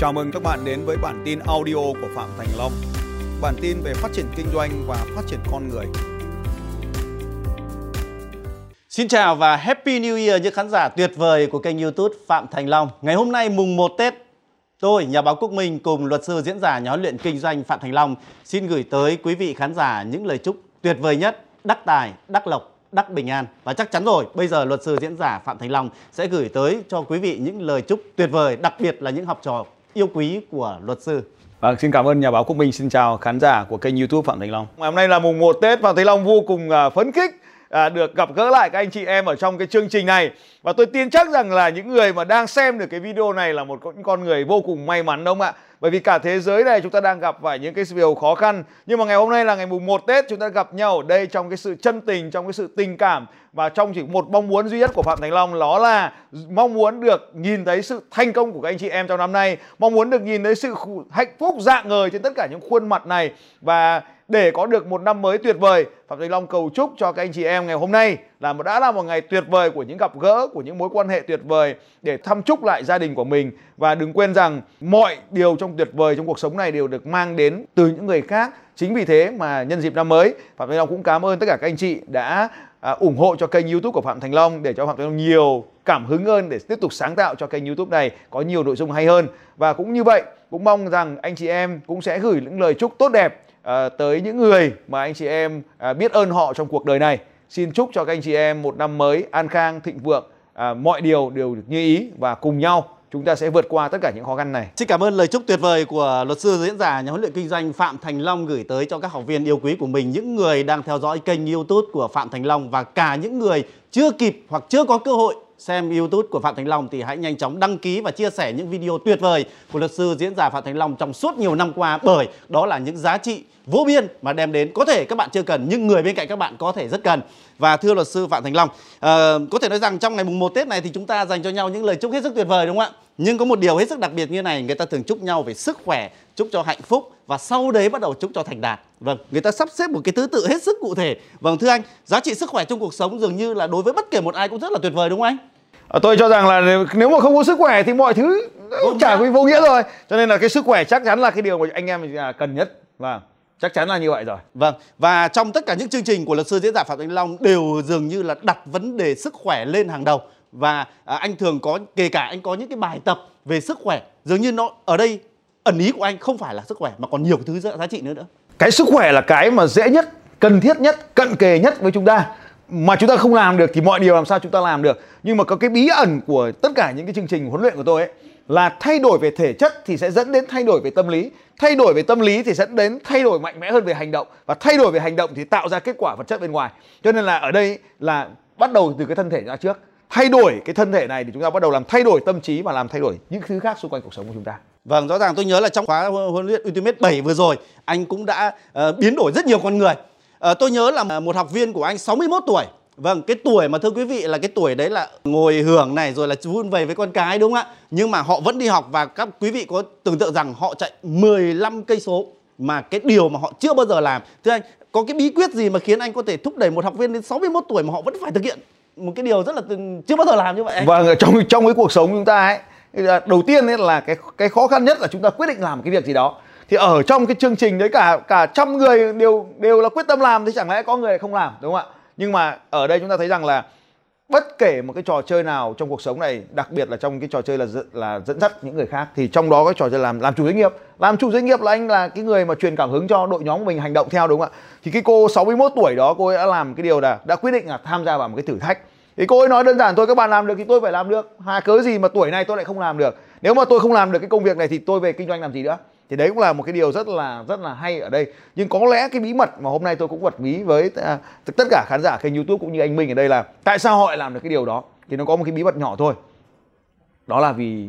Chào mừng các bạn đến với bản tin audio của Phạm Thành Long. Bản tin về phát triển kinh doanh và phát triển con người. Xin chào và Happy New Year những khán giả tuyệt vời của kênh YouTube Phạm Thành Long. Ngày hôm nay mùng 1 Tết, tôi, nhà báo Quốc Minh cùng luật sư diễn giả nhà huấn luyện kinh doanh Phạm Thành Long xin gửi tới quý vị khán giả những lời chúc tuyệt vời nhất, đắc tài, đắc lộc, đắc bình an. Và chắc chắn rồi, bây giờ luật sư diễn giả Phạm Thành Long sẽ gửi tới cho quý vị những lời chúc tuyệt vời, đặc biệt là những học trò yêu quý của luật sư. Vâng, xin cảm ơn nhà báo Quốc Minh, xin chào khán giả của kênh YouTube Phạm Thành Long. Ngày hôm nay là mùng 1 Tết, Phạm Thành Long vô cùng à, phấn khích à, được gặp gỡ lại các anh chị em ở trong cái chương trình này. Và tôi tin chắc rằng là những người mà đang xem được cái video này là một con người vô cùng may mắn đúng không ạ? Bởi vì cả thế giới này chúng ta đang gặp phải những cái điều khó khăn. Nhưng mà ngày hôm nay là ngày mùng 1 Tết Chúng ta gặp nhau ở đây trong cái sự chân tình Trong cái sự tình cảm. Và trong chỉ một mong muốn duy nhất của Phạm Thành Long Đó là mong muốn được nhìn thấy sự thành công của các anh chị em trong năm nay. Mong muốn được nhìn thấy sự hạnh phúc dạng ngời trên tất cả những khuôn mặt này. Và để có được một năm mới tuyệt vời. Phạm Thành Long cầu chúc cho các anh chị em ngày hôm nay là một đã là một ngày tuyệt vời của những gặp gỡ của những mối quan hệ tuyệt vời để thăm chúc lại gia đình của mình. Và đừng quên rằng mọi điều trong tuyệt vời trong cuộc sống này đều được mang đến từ những người khác. Chính vì thế mà nhân dịp năm mới Phạm Thành Long cũng cảm ơn tất cả các anh chị đã à, ủng hộ cho kênh YouTube của Phạm Thành Long để cho Phạm Thành Long nhiều cảm hứng hơn để tiếp tục sáng tạo cho kênh YouTube này có nhiều nội dung hay hơn. Và cũng như vậy cũng mong rằng anh chị em cũng sẽ gửi những lời chúc tốt đẹp à, tới những người mà anh chị em à, biết ơn họ trong cuộc đời này. Xin chúc cho các anh chị em một năm mới an khang, thịnh vượng, à, mọi điều đều được như ý và cùng nhau chúng ta sẽ vượt qua tất cả những khó khăn này. Xin cảm ơn lời chúc tuyệt vời của luật sư diễn giả nhà huấn luyện kinh doanh Phạm Thành Long gửi tới cho các học viên yêu quý của mình, những người đang theo dõi kênh YouTube của Phạm Thành Long và cả những người chưa kịp hoặc chưa có cơ hội xem YouTube của Phạm Thành Long thì hãy nhanh chóng đăng ký và chia sẻ những video tuyệt vời của luật sư diễn giả Phạm Thành Long trong suốt nhiều năm qua bởi đó là những giá trị vô biên mà đem đến. Có thể các bạn chưa cần nhưng người bên cạnh các bạn có thể rất cần. Và thưa luật sư Phạm Thành Long uh, có thể nói rằng trong ngày mùng 1 Tết này thì chúng ta dành cho nhau những lời chúc hết sức tuyệt vời đúng không ạ? Nhưng có một điều hết sức đặc biệt như này người ta thường chúc nhau về sức khỏe chúc cho hạnh phúc và sau đấy bắt đầu chúc cho thành đạt. Vâng người ta sắp xếp một cái thứ tự hết sức cụ thể. Vâng thưa anh giá trị sức khỏe trong cuộc sống dường như là đối với bất kể một ai cũng rất là tuyệt vời đúng không anh? Tôi cho rằng là nếu mà không có sức khỏe thì mọi thứ cũng chả có vô nghĩa rồi. Cho nên là cái sức khỏe chắc chắn là cái điều mà anh em cần nhất. Vâng chắc chắn là như vậy rồi. Vâng và trong tất cả những chương trình của luật sư diễn giả phạm thanh long đều dường như là đặt vấn đề sức khỏe lên hàng đầu. Và à, anh thường có kể cả anh có những cái bài tập về sức khỏe dường như nó ở đây ẩn ý của anh không phải là sức khỏe mà còn nhiều thứ giá trị nữa nữa. Cái sức khỏe là cái mà dễ nhất cần thiết nhất cận kề nhất với chúng ta mà chúng ta không làm được thì mọi điều làm sao chúng ta làm được. Nhưng mà có cái bí ẩn của tất cả những cái chương trình huấn luyện của tôi ấy là thay đổi về thể chất thì sẽ dẫn đến thay đổi về tâm lý. Thay đổi về tâm lý thì dẫn đến thay đổi mạnh mẽ hơn về hành động. Và thay đổi về hành động thì tạo ra kết quả vật chất bên ngoài. Cho nên là ở đây là bắt đầu từ cái thân thể ra trước. Thay đổi cái thân thể này thì chúng ta bắt đầu làm thay đổi tâm trí và làm thay đổi những thứ khác xung quanh cuộc sống của chúng ta. Vâng, rõ ràng tôi nhớ là trong khóa huấn luyện Ultimate 7 vừa rồi, anh cũng đã uh, biến đổi rất nhiều con người. Ờ, tôi nhớ là một học viên của anh 61 tuổi Vâng, cái tuổi mà thưa quý vị là cái tuổi đấy là ngồi hưởng này rồi là vun vầy với con cái đúng không ạ? Nhưng mà họ vẫn đi học và các quý vị có tưởng tượng rằng họ chạy 15 cây số mà cái điều mà họ chưa bao giờ làm. Thưa anh, có cái bí quyết gì mà khiến anh có thể thúc đẩy một học viên đến 61 tuổi mà họ vẫn phải thực hiện một cái điều rất là chưa bao giờ làm như vậy anh? Vâng, trong trong cái cuộc sống chúng ta ấy đầu tiên ấy là cái cái khó khăn nhất là chúng ta quyết định làm cái việc gì đó thì ở trong cái chương trình đấy cả cả trăm người đều đều là quyết tâm làm thì chẳng lẽ có người không làm, đúng không ạ? Nhưng mà ở đây chúng ta thấy rằng là bất kể một cái trò chơi nào trong cuộc sống này, đặc biệt là trong cái trò chơi là là dẫn dắt những người khác, thì trong đó cái trò chơi làm làm chủ doanh nghiệp. Làm chủ doanh nghiệp là anh là cái người mà truyền cảm hứng cho đội nhóm của mình hành động theo, đúng không ạ? Thì cái cô 61 tuổi đó, cô ấy đã làm cái điều là đã quyết định là tham gia vào một cái thử thách. Thì cô ấy nói đơn giản, thôi, các bạn làm được thì tôi phải làm được. Hà, cớ gì mà tuổi này tôi lại không làm được? Nếu mà tôi không làm được cái công việc này thì tôi về kinh doanh làm gì nữa? Thì đấy cũng là một cái điều rất là rất là hay ở đây. Nhưng có lẽ cái bí mật mà hôm nay tôi cũng bật mí với à, tất cả khán giả kênh youtube cũng như anh minh ở đây là tại sao họ lại làm được cái điều đó? Thì nó có một cái bí mật nhỏ thôi. Đó là vì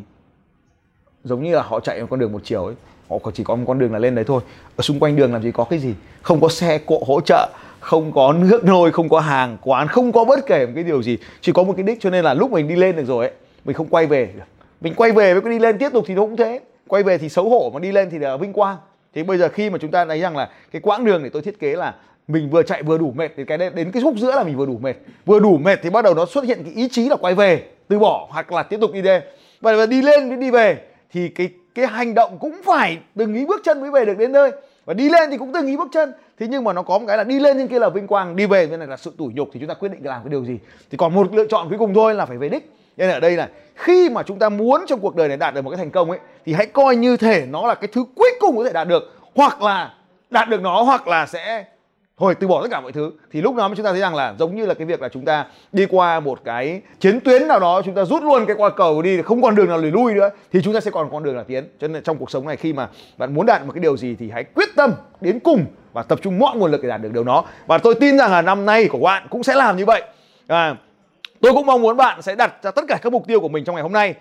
giống như là họ chạy một con đường một chiều ấy. Họ chỉ có một con đường là lên đấy thôi. Ở xung quanh đường làm gì có cái gì? Không có xe cộ hỗ trợ, không có nước nôi, không có hàng quán, không có bất kể một cái điều gì. Chỉ có một cái đích cho nên là lúc mình đi lên được rồi ấy, mình không quay về. Mình quay về với cái đi lên tiếp tục thì nó cũng thế quay về thì xấu hổ mà đi lên thì là vinh quang. Thì bây giờ khi mà chúng ta thấy rằng là cái quãng đường để tôi thiết kế là mình vừa chạy vừa đủ mệt, thì cái đến cái khúc giữa là mình vừa đủ mệt. Vừa đủ mệt thì bắt đầu nó xuất hiện cái ý chí là quay về, từ bỏ hoặc là tiếp tục đi lên. Và đi lên với đi về thì cái cái hành động cũng phải từng ý bước chân mới về được đến nơi. Và đi lên thì cũng từng ý bước chân. Thế nhưng mà nó có một cái là đi lên trên kia là vinh quang, đi về bên này là sự tủi nhục thì chúng ta quyết định làm cái điều gì. Thì còn một lựa chọn cuối cùng thôi là phải về đích nên ở đây là khi mà chúng ta muốn trong cuộc đời này đạt được một cái thành công ấy thì hãy coi như thể nó là cái thứ cuối cùng có thể đạt được hoặc là đạt được nó hoặc là sẽ thôi từ bỏ tất cả mọi thứ. Thì lúc đó chúng ta thấy rằng là giống như là cái việc là chúng ta đi qua một cái chiến tuyến nào đó chúng ta rút luôn cái qua cầu đi không còn đường nào lùi lui nữa thì chúng ta sẽ còn con đường là tiến. Cho nên trong cuộc sống này khi mà bạn muốn đạt một cái điều gì thì hãy quyết tâm đến cùng và tập trung mọi nguồn lực để đạt được điều đó. Và tôi tin rằng là năm nay của bạn cũng sẽ làm như vậy. À, tôi cũng mong muốn bạn sẽ đặt ra tất cả các mục tiêu của mình trong ngày hôm nay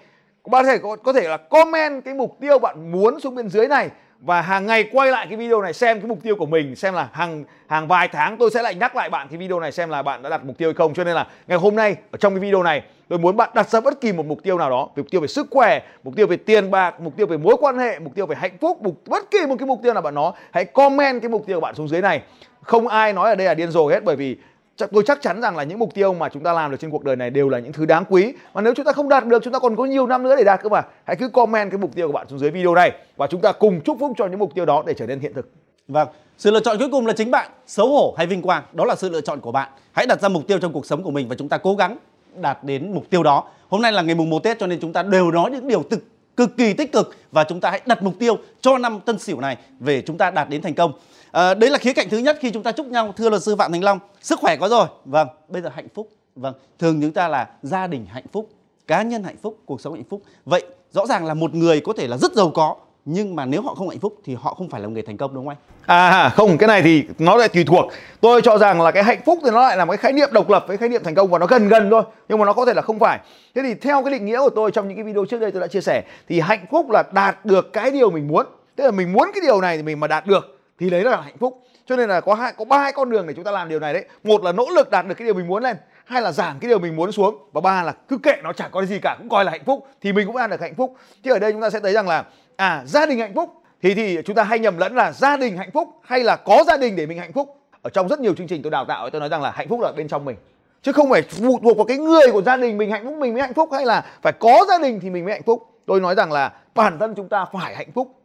bạn có thể có thể là comment cái mục tiêu bạn muốn xuống bên dưới này và hàng ngày quay lại cái video này xem cái mục tiêu của mình xem là hàng hàng vài tháng tôi sẽ lại nhắc lại bạn cái video này xem là bạn đã đặt mục tiêu hay không cho nên là ngày hôm nay ở trong cái video này tôi muốn bạn đặt ra bất kỳ một mục tiêu nào đó mục tiêu về sức khỏe mục tiêu về tiền bạc mục tiêu về mối quan hệ mục tiêu về hạnh phúc mục bất kỳ một cái mục tiêu nào bạn nó hãy comment cái mục tiêu của bạn xuống dưới này không ai nói ở đây là điên rồ hết bởi vì tôi chắc chắn rằng là những mục tiêu mà chúng ta làm được trên cuộc đời này đều là những thứ đáng quý Và nếu chúng ta không đạt được chúng ta còn có nhiều năm nữa để đạt cơ mà hãy cứ comment cái mục tiêu của bạn xuống dưới video này và chúng ta cùng chúc phúc cho những mục tiêu đó để trở nên hiện thực Vâng, sự lựa chọn cuối cùng là chính bạn, xấu hổ hay vinh quang, đó là sự lựa chọn của bạn. Hãy đặt ra mục tiêu trong cuộc sống của mình và chúng ta cố gắng đạt đến mục tiêu đó. Hôm nay là ngày mùng 1 Tết cho nên chúng ta đều nói những điều thực cực kỳ tích cực và chúng ta hãy đặt mục tiêu cho năm Tân Sửu này về chúng ta đạt đến thành công. À, đấy là khía cạnh thứ nhất khi chúng ta chúc nhau thưa luật sư Phạm Thành Long sức khỏe có rồi vâng bây giờ hạnh phúc vâng thường chúng ta là gia đình hạnh phúc cá nhân hạnh phúc cuộc sống hạnh phúc vậy rõ ràng là một người có thể là rất giàu có nhưng mà nếu họ không hạnh phúc thì họ không phải là người thành công đúng không anh? À không, cái này thì nó lại tùy thuộc. Tôi cho rằng là cái hạnh phúc thì nó lại là một cái khái niệm độc lập với khái niệm thành công và nó gần gần thôi, nhưng mà nó có thể là không phải. Thế thì theo cái định nghĩa của tôi trong những cái video trước đây tôi đã chia sẻ thì hạnh phúc là đạt được cái điều mình muốn. Tức là mình muốn cái điều này thì mình mà đạt được thì đấy là hạnh phúc. Cho nên là có hai, có ba con đường để chúng ta làm điều này đấy. Một là nỗ lực đạt được cái điều mình muốn lên, hai là giảm cái điều mình muốn xuống, và ba là cứ kệ nó chẳng có gì cả, cũng coi là hạnh phúc, thì mình cũng ăn được hạnh phúc. Chứ ở đây chúng ta sẽ thấy rằng là à gia đình hạnh phúc, thì thì chúng ta hay nhầm lẫn là gia đình hạnh phúc hay là có gia đình để mình hạnh phúc. Ở trong rất nhiều chương trình tôi đào tạo, tôi nói rằng là hạnh phúc là bên trong mình. Chứ không phải phụ thuộc vào cái người của gia đình mình hạnh phúc, mình mới hạnh phúc, hay là phải có gia đình thì mình mới hạnh phúc. Tôi nói rằng là bản thân chúng ta phải hạnh phúc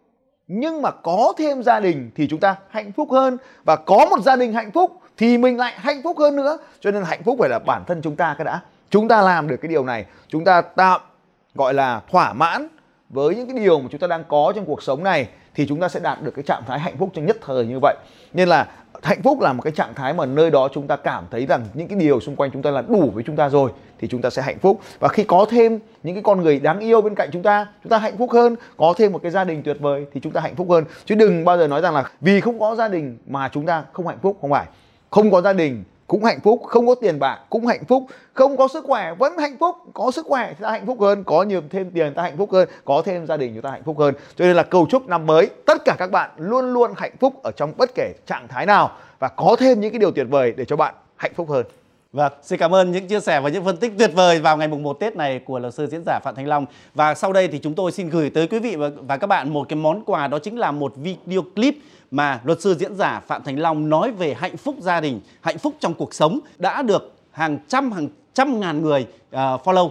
nhưng mà có thêm gia đình thì chúng ta hạnh phúc hơn. Và có một gia đình hạnh phúc thì mình lại hạnh phúc hơn nữa. Cho nên hạnh phúc phải là bản thân chúng ta cái đã. Chúng ta làm được cái điều này. Chúng ta tạo, gọi là, thỏa mãn với những cái điều mà chúng ta đang có trong cuộc sống này thì chúng ta sẽ đạt được cái trạng thái hạnh phúc trong nhất thời như vậy. Nên là hạnh phúc là một cái trạng thái mà nơi đó chúng ta cảm thấy rằng những cái điều xung quanh chúng ta là đủ với chúng ta rồi thì chúng ta sẽ hạnh phúc. Và khi có thêm những cái con người đáng yêu bên cạnh chúng ta chúng ta hạnh phúc hơn, có thêm một cái gia đình tuyệt vời thì chúng ta hạnh phúc hơn. Chứ đừng bao giờ nói rằng là vì không có gia đình mà chúng ta không hạnh phúc, không phải. Không có gia đình cũng hạnh phúc không có tiền bạc cũng hạnh phúc. Không có sức khỏe vẫn hạnh phúc. Có sức khỏe thì ta hạnh phúc hơn có nhiều thêm tiền ta hạnh phúc hơn có thêm gia đình chúng ta hạnh phúc hơn. Cho nên là cầu chúc năm mới tất cả các bạn luôn luôn hạnh phúc ở trong bất kể trạng thái nào và có thêm những cái điều tuyệt vời để cho bạn hạnh phúc hơn. Vâng, xin cảm ơn những chia sẻ và những phân tích tuyệt vời vào ngày mùng 1 Tết này của luật sư diễn giả Phạm Thanh Long. Và sau đây thì chúng tôi xin gửi tới quý vị và, và các bạn một cái món quà đó chính là một video clip mà luật sư diễn giả Phạm Thành Long nói về hạnh phúc gia đình, hạnh phúc trong cuộc sống đã được hàng trăm hàng trăm ngàn người uh, follow,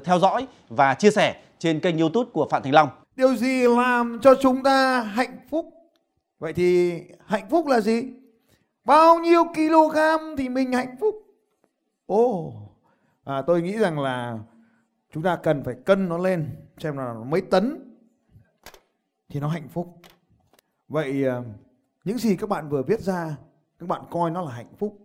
theo dõi và chia sẻ trên kênh YouTube của Phạm Thành Long. Điều gì làm cho chúng ta hạnh phúc? Vậy thì hạnh phúc là gì? Bao nhiêu kg thì mình hạnh phúc? Ồ, oh, à, tôi nghĩ rằng là chúng ta cần phải cân nó lên xem là mấy tấn thì nó hạnh phúc. Vậy ờ, những gì các bạn vừa viết ra các bạn coi nó là hạnh phúc.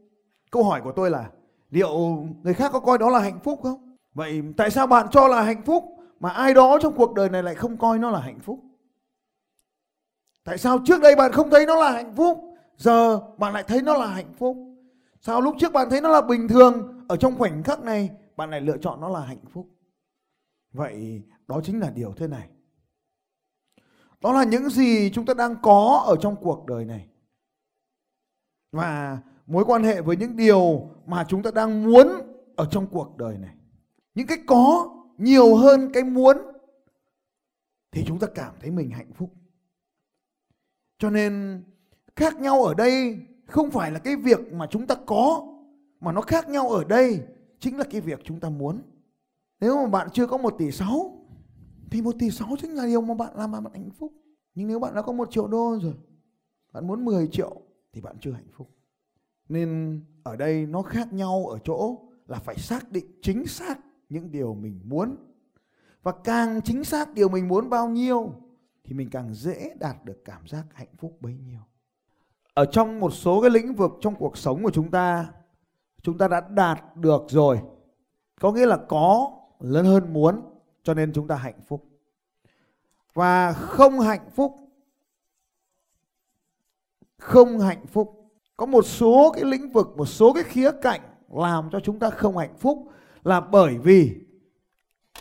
Câu hỏi của tôi là liệu người khác có coi đó là hạnh phúc không? Vậy tại sao bạn cho là hạnh phúc mà ai đó trong cuộc đời này lại không coi nó là hạnh phúc? Tại sao trước đây bạn không thấy nó là hạnh phúc, giờ bạn lại thấy nó là hạnh phúc? Sao lúc trước bạn thấy nó là bình thường, ở trong khoảnh khắc này bạn lại lựa chọn nó là hạnh phúc? Vậy đó chính là điều thế này. Đó là những gì chúng ta đang có ở trong cuộc đời này. Và mối quan hệ với những điều mà chúng ta đang muốn ở trong cuộc đời này. Những cái có nhiều hơn cái muốn, thì chúng ta cảm thấy mình hạnh phúc. Cho nên, khác nhau ở đây không phải là cái việc mà chúng ta có, mà nó khác nhau ở đây chính là cái việc chúng ta muốn. Nếu mà bạn chưa có một tỷ sáu thì một tỷ sáu chính là điều mà bạn làm mà bạn hạnh phúc. Nhưng nếu bạn đã có một triệu đô rồi, bạn muốn 10 triệu thì bạn chưa hạnh phúc. Nên ở đây nó khác nhau ở chỗ là phải xác định chính xác những điều mình muốn. Và càng chính xác điều mình muốn bao nhiêu, thì mình càng dễ đạt được cảm giác hạnh phúc bấy nhiêu. Ở trong một số cái lĩnh vực trong cuộc sống của chúng ta chúng ta đã đạt được rồi. Có nghĩa là có lớn hơn muốn cho nên chúng ta hạnh phúc. Và không hạnh phúc, không hạnh phúc, có một số cái lĩnh vực, một số cái khía cạnh làm cho chúng ta không hạnh phúc là bởi vì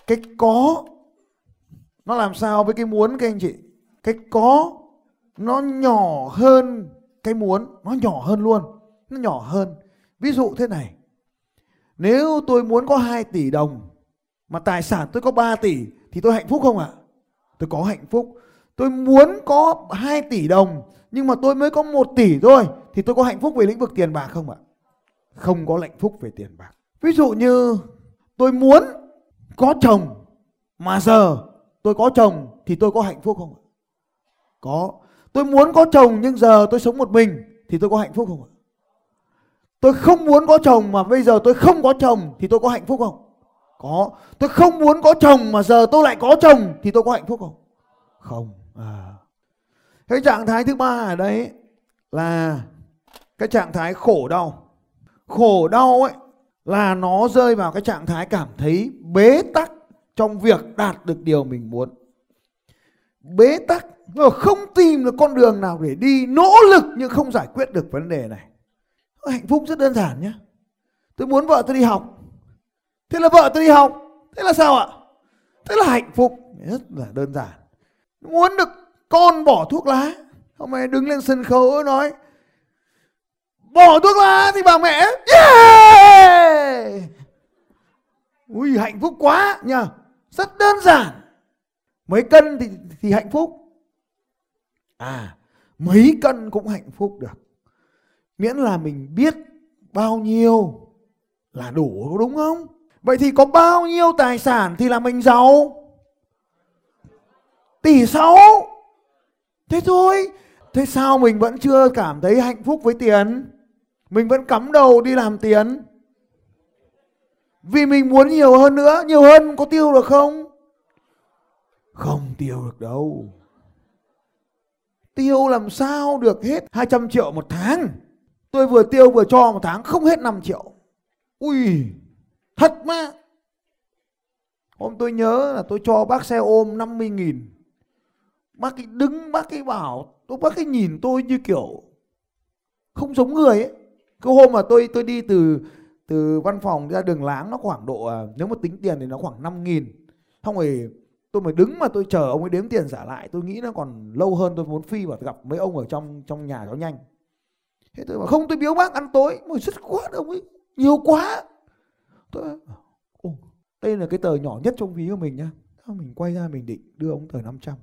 cái có, nó làm sao với cái muốn các anh chị? Cái có, nó nhỏ hơn cái muốn, nó nhỏ hơn luôn, nó nhỏ hơn. Ví dụ thế này, nếu tôi muốn có 2 tỷ đồng mà tài sản tôi có 3 tỷ thì tôi hạnh phúc không ạ? Tôi có hạnh phúc. Tôi muốn có 2 tỷ đồng, nhưng mà tôi mới có 1 tỷ thôi, thì tôi có hạnh phúc về lĩnh vực tiền bạc không ạ? Không có hạnh phúc về tiền bạc. Ví dụ như tôi muốn có chồng, mà giờ tôi có chồng thì tôi có hạnh phúc không ạ? Có. Tôi muốn có chồng nhưng giờ tôi sống một mình thì tôi có hạnh phúc không ạ? Tôi không muốn có chồng mà bây giờ tôi không có chồng thì tôi có hạnh phúc không? Có. Tôi không muốn có chồng mà giờ tôi lại có chồng thì tôi có hạnh phúc không? Không. À. cái trạng thái thứ ba ở đây là cái trạng thái khổ đau. Khổ đau ấy là nó rơi vào cái trạng thái cảm thấy bế tắc trong việc đạt được điều mình muốn. Bế tắc ờ, không tìm được con đường nào để đi, nỗ lực nhưng không giải quyết được vấn đề này. Hạnh phúc rất đơn giản nhé tôi muốn vợ tôi đi học thế là vợ tôi đi học. Thế là sao ạ? Thế là hạnh phúc. Rất là đơn giản. Muốn được con bỏ thuốc lá. Hôm nay đứng lên sân khấu nói, bỏ thuốc lá thì bà mẹ. Yeah! ui, hạnh phúc quá nhờ rất đơn giản. Mấy cân thì thì hạnh phúc. À mấy cân cũng hạnh phúc được. Miễn là mình biết bao nhiêu là đủ, đúng không? Vậy thì có bao nhiêu tài sản thì là mình giàu? Tỷ sáu. Thế thôi. Thế sao mình vẫn chưa cảm thấy hạnh phúc với tiền? Mình vẫn cắm đầu đi làm tiền. Vì mình muốn nhiều hơn nữa, nhiều hơn có tiêu được không? Không tiêu được đâu. Tiêu làm sao được hết 200 triệu một tháng? Tôi vừa tiêu vừa cho một tháng, không hết 5 triệu. Ui thật mà. Hôm tôi nhớ là tôi cho bác xe ôm 50 nghìn. Bác ấy đứng, bác ấy bảo, tôi, bác ấy nhìn tôi như kiểu không giống người ấy. Cái hôm mà tôi tôi đi từ từ văn phòng ra đường láng nó khoảng độ à, nếu mà tính tiền thì nó khoảng 5 nghìn. Xong rồi tôi mới đứng mà tôi chờ ông ấy đếm tiền trả lại. Tôi nghĩ nó còn lâu hơn tôi muốn phi và gặp mấy ông ở trong trong nhà cho nhanh. Thế tôi bảo, không, tôi biếu bác ăn tối. Mà rất quá ông ấy. Nhiều quá. Ồ, đây là cái tờ nhỏ nhất trong ví của mình nhá. Mình quay ra mình định đưa ông tờ 500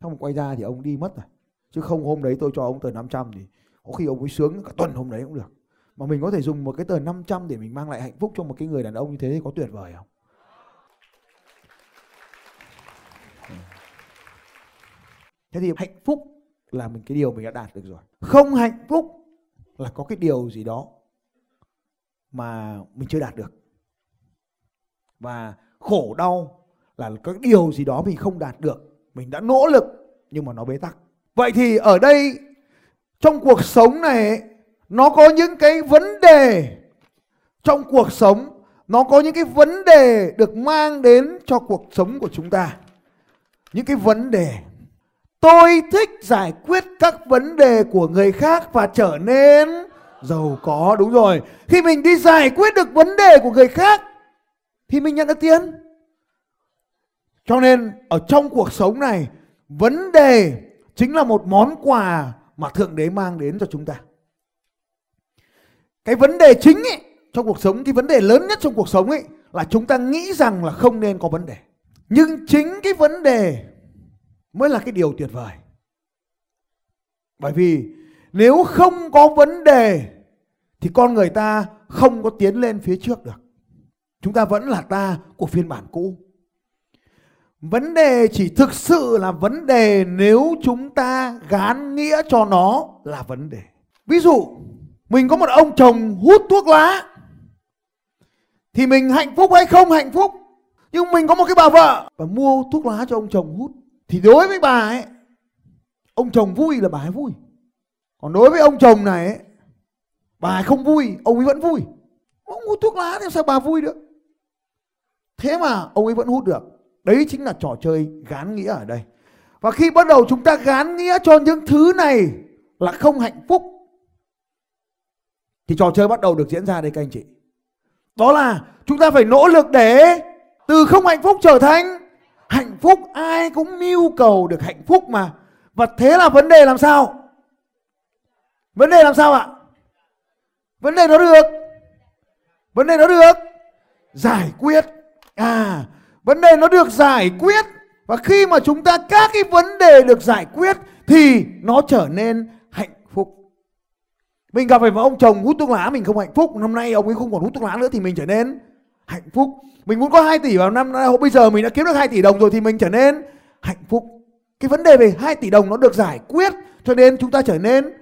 xong quay ra thì ông đi mất rồi. Chứ không hôm đấy tôi cho ông tờ 500 thì có khi ông ấy sướng cả tuần hôm đấy cũng được. Mà mình có thể dùng một cái tờ 500 để mình mang lại hạnh phúc cho một cái người đàn ông như thế thì có tuyệt vời không? Thế thì hạnh phúc là mình cái điều mình đã đạt được rồi. Không hạnh phúc là có cái điều gì đó mà mình chưa đạt được. Và khổ đau là có điều gì đó mình không đạt được, mình đã nỗ lực nhưng mà nó bế tắc. Vậy thì ở đây, trong cuộc sống này, nó có những cái vấn đề. Trong cuộc sống, nó có những cái vấn đề được mang đến cho cuộc sống của chúng ta. Những cái vấn đề. Tôi thích giải quyết các vấn đề của người khác và trở nên giàu có đúng rồi. Khi mình đi giải quyết được vấn đề của người khác thì mình nhận được tiền. Cho nên ở trong cuộc sống này vấn đề chính là một món quà mà thượng đế mang đến cho chúng ta. Cái vấn đề chính ấy, trong cuộc sống cái vấn đề lớn nhất trong cuộc sống ấy là chúng ta nghĩ rằng là không nên có vấn đề. Nhưng chính cái vấn đề mới là cái điều tuyệt vời. Bởi vì nếu không có vấn đề, thì con người ta không có tiến lên phía trước được. Chúng ta vẫn là ta của phiên bản cũ. Vấn đề chỉ thực sự là vấn đề nếu chúng ta gán nghĩa cho nó là vấn đề. Ví dụ, mình có một ông chồng hút thuốc lá, thì mình hạnh phúc hay không hạnh phúc? Nhưng mình có một cái bà vợ và mua thuốc lá cho ông chồng hút. Thì đối với bà ấy, ông chồng vui là bà ấy vui còn đối với ông chồng này ấy, bà ấy không vui ông ấy vẫn vui. Ông hút thuốc lá thì sao bà vui được? Thế mà ông ấy vẫn hút được. Đấy chính là trò chơi gán nghĩa ở đây. Và khi bắt đầu chúng ta gán nghĩa cho những thứ này là không hạnh phúc thì trò chơi bắt đầu được diễn ra đây các anh chị. Đó là chúng ta phải nỗ lực để từ không hạnh phúc trở thành hạnh phúc. Ai cũng mưu cầu được hạnh phúc mà. Và thế là vấn đề làm sao? Vấn đề làm sao ạ? Vấn đề nó được. Vấn đề nó được. Giải quyết. À vấn đề nó được giải quyết. Và khi mà chúng ta các cái vấn đề được giải quyết thì nó trở nên hạnh phúc. Mình gặp phải một ông chồng hút thuốc lá mình không hạnh phúc. Năm nay ông ấy không còn hút thuốc lá nữa thì mình trở nên hạnh phúc. Mình muốn có 2 tỷ vào năm nay bây giờ mình đã kiếm được 2 tỷ đồng rồi thì mình trở nên hạnh phúc. Cái vấn đề về 2 tỷ đồng nó được giải quyết cho nên chúng ta trở nên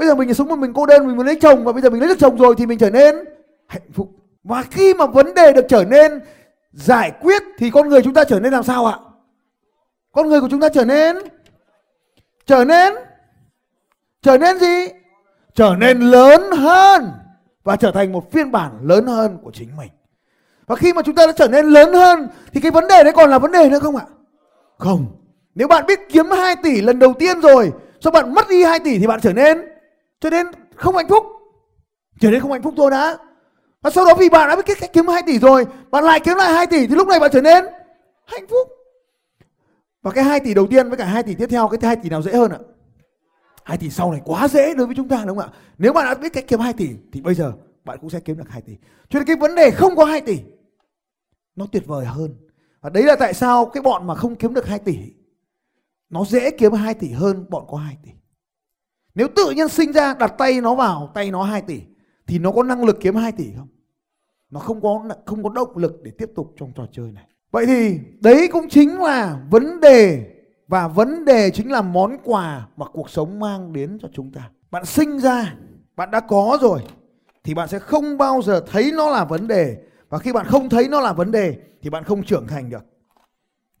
bây giờ mình sống một mình cô đơn, mình muốn lấy chồng và bây giờ mình lấy được chồng rồi thì mình trở nên hạnh phúc. Và khi mà vấn đề được trở nên giải quyết thì con người chúng ta trở nên làm sao ạ? Con người của chúng ta trở nên trở nên trở nên gì? Trở nên lớn hơn và trở thành một phiên bản lớn hơn của chính mình. Và khi mà chúng ta đã trở nên lớn hơn thì cái vấn đề đấy còn là vấn đề nữa không ạ? Không. Nếu bạn biết kiếm 2 tỷ lần đầu tiên rồi sau bạn mất đi 2 tỷ thì bạn trở nên cho nên không hạnh phúc. Trở nên không hạnh phúc thôi đã. Và sau đó vì bạn đã biết cách kiếm 2 tỷ rồi, bạn lại kiếm lại 2 tỷ thì lúc này bạn trở nên hạnh phúc. Và cái 2 tỷ đầu tiên với cả 2 tỷ tiếp theo, cái 2 tỷ nào dễ hơn ạ? 2 tỷ sau này quá dễ đối với chúng ta, đúng không ạ? Nếu bạn đã biết cách kiếm 2 tỷ thì bây giờ bạn cũng sẽ kiếm được 2 tỷ. Cho nên cái vấn đề không có 2 tỷ, nó tuyệt vời hơn. Và đấy là tại sao cái bọn mà không kiếm được 2 tỷ, nó dễ kiếm 2 tỷ hơn bọn có 2 tỷ nếu tự nhiên sinh ra đặt tay nó vào tay nó 2 tỷ thì nó có năng lực kiếm 2 tỷ không? Nó không có không có động lực để tiếp tục trong trò chơi này. Vậy thì đấy cũng chính là vấn đề và vấn đề chính là món quà mà cuộc sống mang đến cho chúng ta. Bạn sinh ra, bạn đã có rồi thì bạn sẽ không bao giờ thấy nó là vấn đề và khi bạn không thấy nó là vấn đề thì bạn không trưởng thành được.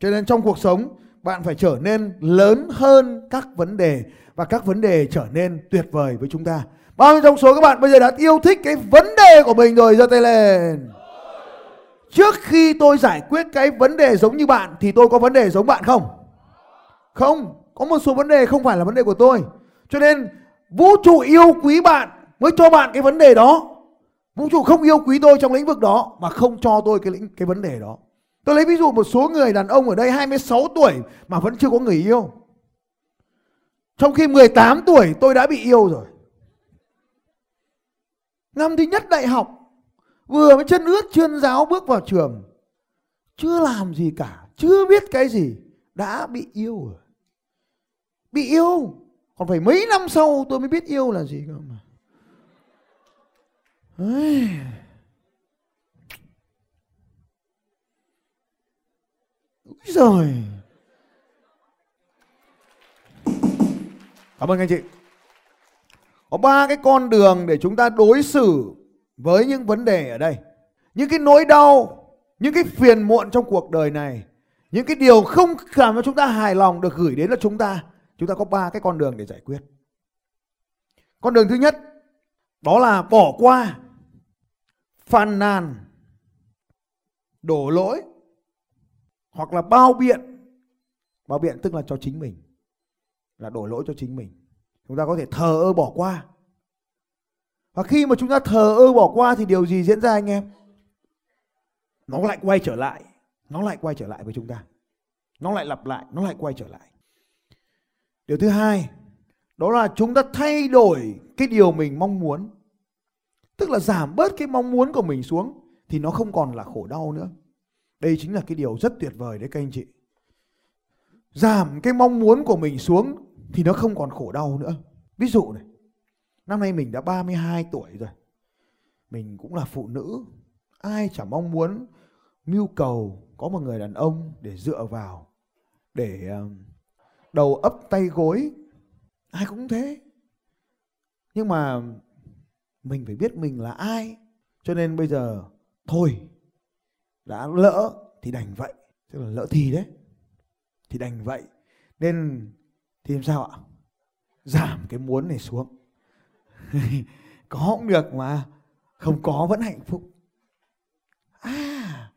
Cho nên trong cuộc sống bạn phải trở nên lớn hơn các vấn đề và các vấn đề trở nên tuyệt vời với chúng ta. Bao nhiêu trong số các bạn bây giờ đã yêu thích cái vấn đề của mình rồi giơ tay lên. Trước khi tôi giải quyết cái vấn đề giống như bạn thì tôi có vấn đề giống bạn không? Không, có một số vấn đề không phải là vấn đề của tôi. Cho nên vũ trụ yêu quý bạn mới cho bạn cái vấn đề đó. Vũ trụ không yêu quý tôi trong lĩnh vực đó mà không cho tôi cái lĩnh cái vấn đề đó. Tôi lấy ví dụ một số người đàn ông ở đây 26 tuổi mà vẫn chưa có người yêu. Trong khi 18 tuổi tôi đã bị yêu rồi. Năm thứ nhất đại học, Vừa mới chân ướt chuyên giáo bước vào trường, Chưa làm gì cả, Chưa biết cái gì, Đã bị yêu rồi Bị yêu, Còn phải mấy năm sau tôi mới biết yêu là gì cơ mà Đấy. Úi giời Cảm ơn anh chị có ba cái con đường để chúng ta đối xử với những vấn đề ở đây. Những cái nỗi đau, những cái phiền muộn trong cuộc đời này, những cái điều không làm cho chúng ta hài lòng được gửi đến cho chúng ta. Chúng ta có ba cái con đường để giải quyết. Con đường thứ nhất đó là bỏ qua, phàn nàn, đổ lỗi hoặc là bao biện. Bao biện tức là cho chính mình. Là đổ lỗi cho chính mình. Chúng ta có thể thờ ơ bỏ qua. Và khi mà chúng ta thờ ơ bỏ qua thì điều gì diễn ra anh em? Nó lại quay trở lại. Nó lại quay trở lại với chúng ta. Nó lại lặp lại, nó lại quay trở lại. Điều thứ hai, đó là chúng ta thay đổi cái điều mình mong muốn. Tức là giảm bớt cái mong muốn của mình xuống thì nó không còn là khổ đau nữa. Đây chính là cái điều rất tuyệt vời đấy các anh chị. Giảm cái mong muốn của mình xuống thì nó không còn khổ đau nữa. Ví dụ này, năm nay mình đã 32 tuổi rồi. Mình cũng là phụ nữ. Ai chẳng mong muốn mưu cầu có một người đàn ông để dựa vào để ờ, đầu ấp tay gối ai cũng thế nhưng mà mình phải biết mình là ai cho nên bây giờ thôi đã lỡ thì đành vậy tức là lỡ thì đấy thì đành vậy nên thì làm sao ạ? Giảm cái muốn này xuống. Có cũng được mà. Không có vẫn hạnh phúc. À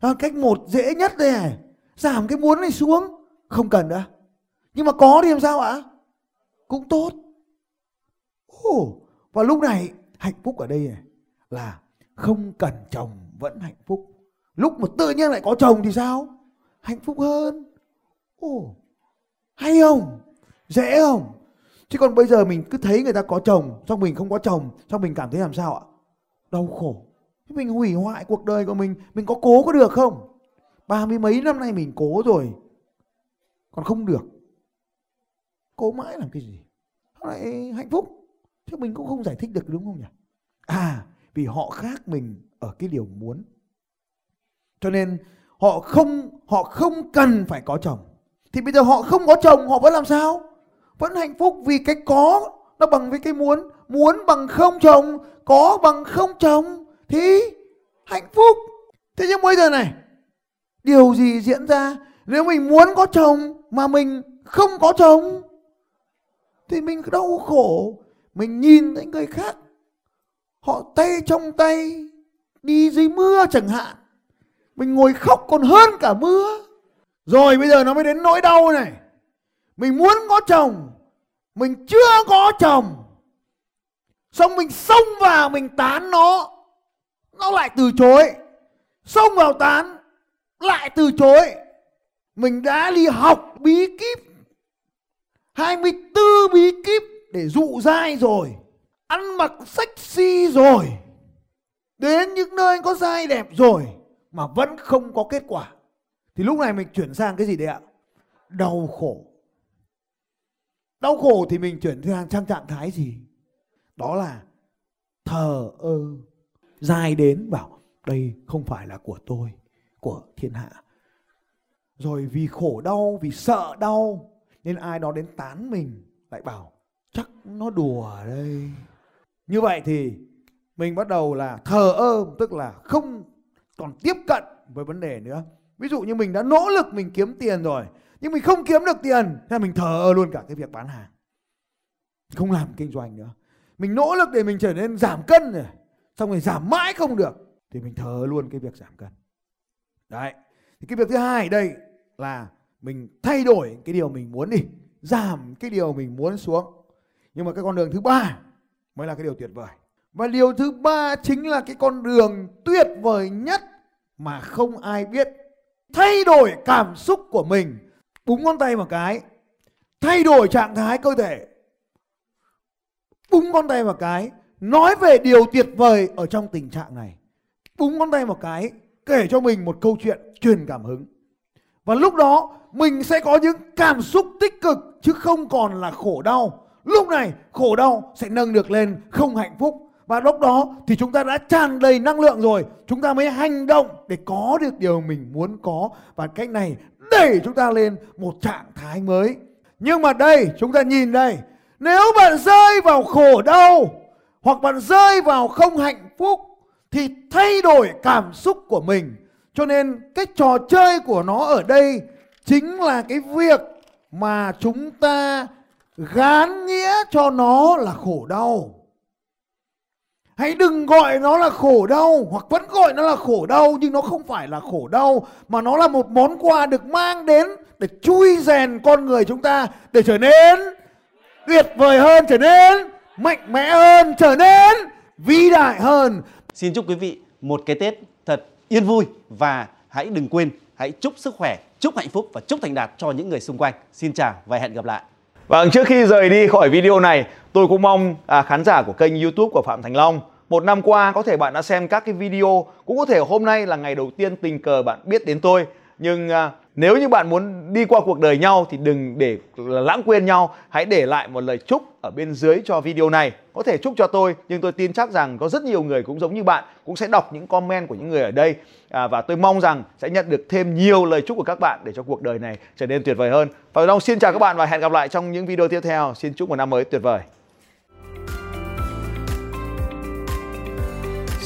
đó, cách một dễ nhất đây này. Giảm cái muốn này xuống. Không cần nữa. Nhưng mà có thì làm sao ạ? Cũng tốt. Ồ, và lúc này hạnh phúc ở đây này là không cần chồng vẫn hạnh phúc. Lúc mà tự nhiên lại có chồng thì sao? Hạnh phúc hơn. Ồ hay không? Dễ không? Chứ còn bây giờ mình cứ thấy người ta có chồng, xong mình không có chồng, xong mình cảm thấy làm sao ạ? Đau khổ. Mình hủy hoại cuộc đời của mình mình có cố có được không? Ba mươi mấy năm nay mình cố rồi, còn không được. Cố mãi làm cái gì? Lại hạnh phúc. Chứ mình cũng không giải thích được, đúng không nhỉ? À vì họ khác mình ở cái điều muốn. Cho nên họ không họ không cần phải có chồng thì bây giờ họ không có chồng, họ vẫn làm sao? Vẫn hạnh phúc vì cái có nó bằng với cái muốn. Muốn bằng không chồng, có bằng không chồng thì hạnh phúc. Thế nhưng bây giờ này, điều gì diễn ra? Nếu mình muốn có chồng mà mình không có chồng, thì mình đau khổ. Mình nhìn thấy người khác, họ tay trong tay, đi dưới mưa chẳng hạn. Mình ngồi khóc còn hơn cả mưa rồi bây giờ nó mới đến nỗi đau này. Mình muốn có chồng, mình chưa có chồng. Xong mình xông vào, mình tán nó. Nó lại từ chối. Xông vào tán, lại từ chối. Mình đã đi học bí kíp 24 bí kíp để dụ dai rồi, ăn mặc sexy rồi, đến những nơi có dai đẹp rồi mà vẫn không có kết quả thì lúc này mình chuyển sang cái gì đấy ạ? Đau khổ. Đau khổ thì mình chuyển sang sang trạng thái gì? Đó là thờ ơ. Dài đến bảo, đây không phải là của tôi, của thiên hạ. Rồi vì khổ đau, vì sợ đau, nên ai đó đến tán mình, lại bảo, chắc nó đùa đây. Như vậy thì mình bắt đầu là thờ ơ, tức là không còn tiếp cận với vấn đề nữa ví dụ như mình đã nỗ lực mình kiếm tiền rồi, nhưng mình không kiếm được tiền, thế mình thờ ơ luôn cả cái việc bán hàng. Không làm kinh doanh nữa. Mình nỗ lực để mình trở nên giảm cân rồi, xong rồi giảm mãi không được, thì mình thờ luôn cái việc giảm cân. Đấy, thì cái việc thứ hai đây là mình thay đổi cái điều mình muốn đi, giảm cái điều mình muốn xuống. Nhưng mà cái con đường thứ ba mới là cái điều tuyệt vời. Và điều thứ ba chính là cái con đường tuyệt vời nhất mà không ai biết thay đổi cảm xúc của mình. Búng ngón tay một cái. Thay đổi trạng thái cơ thể. Búng ngón tay một cái. Nói về điều tuyệt vời ở trong tình trạng này. Búng ngón tay một cái, kể cho mình một câu chuyện truyền cảm hứng. Và lúc đó, mình sẽ có những cảm xúc tích cực, chứ không còn là khổ đau. Lúc này, khổ đau sẽ nâng được lên không hạnh phúc và lúc đó thì chúng ta đã tràn đầy năng lượng rồi. Chúng ta mới hành động để có được điều mình muốn có. Và cách này đẩy chúng ta lên một trạng thái mới. Nhưng mà đây, chúng ta nhìn đây. Nếu bạn rơi vào khổ đau hoặc bạn rơi vào không hạnh phúc thì thay đổi cảm xúc của mình. Cho nên cái trò chơi của nó ở đây chính là cái việc mà chúng ta gán nghĩa cho nó là khổ đau hãy đừng gọi nó là khổ đau hoặc vẫn gọi nó là khổ đau nhưng nó không phải là khổ đau mà nó là một món quà được mang đến để chui rèn con người chúng ta để trở nên tuyệt vời hơn trở nên mạnh mẽ hơn trở nên vĩ đại hơn Xin chúc quý vị một cái Tết thật yên vui và hãy đừng quên hãy chúc sức khỏe, chúc hạnh phúc và chúc thành đạt cho những người xung quanh. Xin chào và hẹn gặp lại. Vâng, trước khi rời đi khỏi video này, tôi cũng mong à, khán giả của kênh YouTube của Phạm Thành Long một năm qua có thể bạn đã xem các cái video, cũng có thể hôm nay là ngày đầu tiên tình cờ bạn biết đến tôi, nhưng à, nếu như bạn muốn đi qua cuộc đời nhau thì đừng để lãng quên nhau. Hãy để lại một lời chúc ở bên dưới cho video này. Có thể chúc cho tôi nhưng tôi tin chắc rằng có rất nhiều người cũng giống như bạn cũng sẽ đọc những comment của những người ở đây. À, và tôi mong rằng sẽ nhận được thêm nhiều lời chúc của các bạn để cho cuộc đời này trở nên tuyệt vời hơn. Và Long xin chào các bạn và hẹn gặp lại trong những video tiếp theo. Xin chúc một năm mới tuyệt vời.